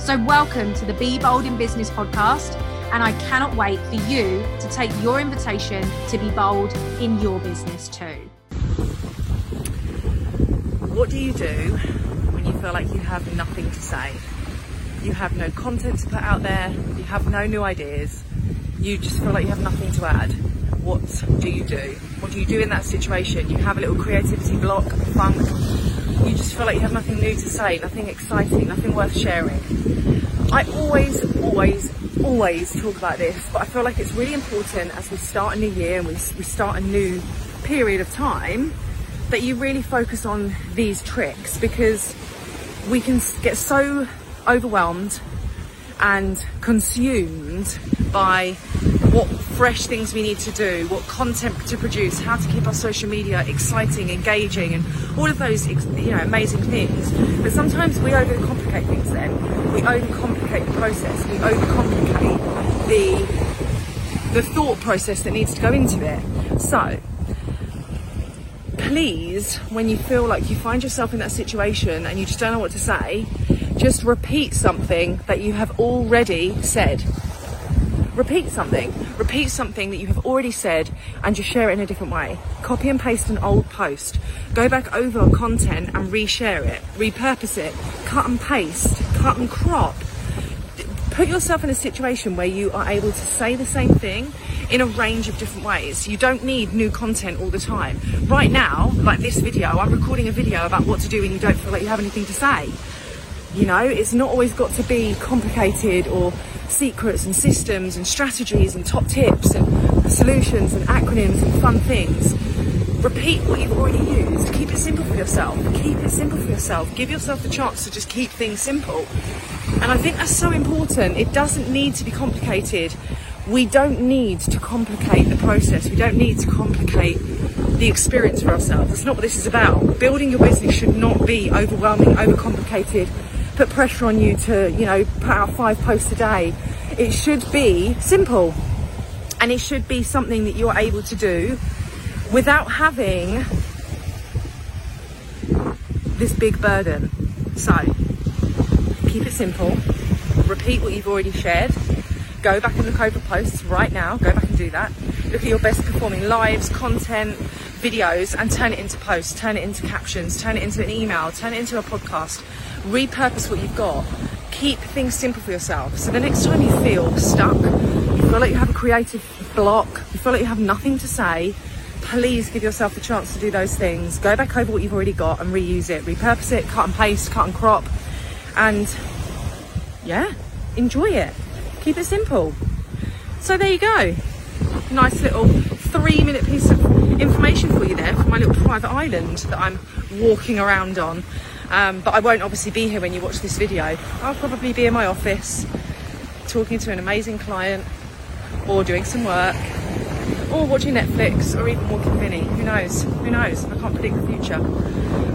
So, welcome to the Be Bold in Business podcast. And I cannot wait for you to take your invitation to be bold in your business too. What do you do when you feel like you have nothing to say? You have no content to put out there, you have no new ideas, you just feel like you have nothing to add. What do you do? What do you do in that situation? You have a little creativity block, funk, you just feel like you have nothing new to say, nothing exciting, nothing worth sharing. I always, always, always talk about this, but I feel like it's really important as we start a new year and we, we start a new period of time that you really focus on these tricks because we can get so overwhelmed and consumed by what fresh things we need to do, what content to produce, how to keep our social media exciting, engaging, and all of those you know amazing things. But sometimes we overcomplicate things. Then we overcomplicate the process. We overcomplicate the the thought process that needs to go into it. So please, when you feel like you find yourself in that situation and you just don't know what to say, just repeat something that you have already said. Repeat something. Repeat something that you have already said and just share it in a different way. Copy and paste an old post. Go back over content and reshare it. Repurpose it. Cut and paste. Cut and crop. Put yourself in a situation where you are able to say the same thing in a range of different ways. You don't need new content all the time. Right now, like this video, I'm recording a video about what to do when you don't feel like you have anything to say. You know, it's not always got to be complicated or secrets and systems and strategies and top tips and solutions and acronyms and fun things. Repeat what you've already used. Keep it simple for yourself. Keep it simple for yourself. Give yourself the chance to just keep things simple. And I think that's so important. It doesn't need to be complicated. We don't need to complicate the process. We don't need to complicate the experience for ourselves. That's not what this is about. Building your business should not be overwhelming, overcomplicated, put pressure on you to, you know, put out five posts a day. It should be simple and it should be something that you're able to do without having this big burden. So, keep it simple, repeat what you've already shared, go back and look over posts right now, go back and do that. Look at your best performing lives, content, videos, and turn it into posts, turn it into captions, turn it into an email, turn it into a podcast repurpose what you've got. Keep things simple for yourself. So the next time you feel stuck, you feel like you have a creative block, you feel like you have nothing to say, please give yourself the chance to do those things. Go back over what you've already got and reuse it, repurpose it, cut and paste, cut and crop, and yeah, enjoy it. Keep it simple. So there you go. Nice little three minute piece of information for you there from my little private island that I'm walking around on. Um, but I won't obviously be here when you watch this video. I'll probably be in my office talking to an amazing client or doing some work or watching Netflix or even walking Vinny. Who knows? Who knows? I can't predict the future.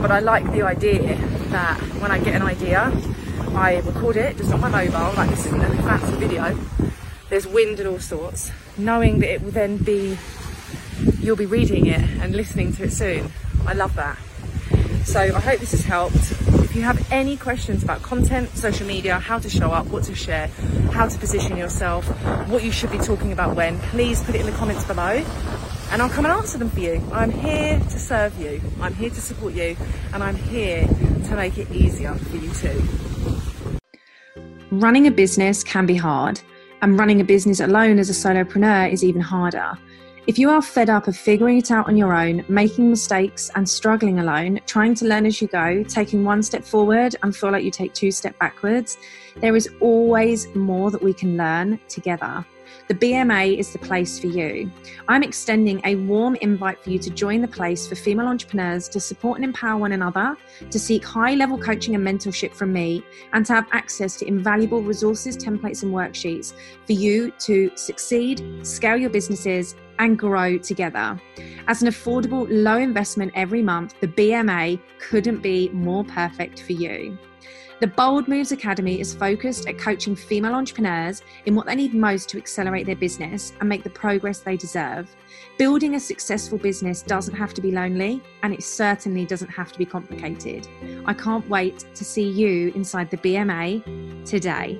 But I like the idea that when I get an idea, I record it just on my mobile, like this isn't a fancy video. There's wind and all sorts, knowing that it will then be you'll be reading it and listening to it soon. I love that. So I hope this has helped. If you have any questions about content, social media, how to show up, what to share, how to position yourself, what you should be talking about when, please put it in the comments below and I'll come and answer them for you. I'm here to serve you, I'm here to support you, and I'm here to make it easier for you too. Running a business can be hard, and running a business alone as a solopreneur is even harder. If you are fed up of figuring it out on your own, making mistakes and struggling alone, trying to learn as you go, taking one step forward and feel like you take two steps backwards, there is always more that we can learn together the BMA is the place for you. I'm extending a warm invite for you to join the place for female entrepreneurs to support and empower one another, to seek high level coaching and mentorship from me, and to have access to invaluable resources, templates, and worksheets for you to succeed, scale your businesses, and grow together. As an affordable, low investment every month, the BMA couldn't be more perfect for you. The Bold Moves Academy is focused at coaching female entrepreneurs in what they need most to accelerate their business and make the progress they deserve. Building a successful business doesn't have to be lonely, and it certainly doesn't have to be complicated. I can't wait to see you inside the BMA today.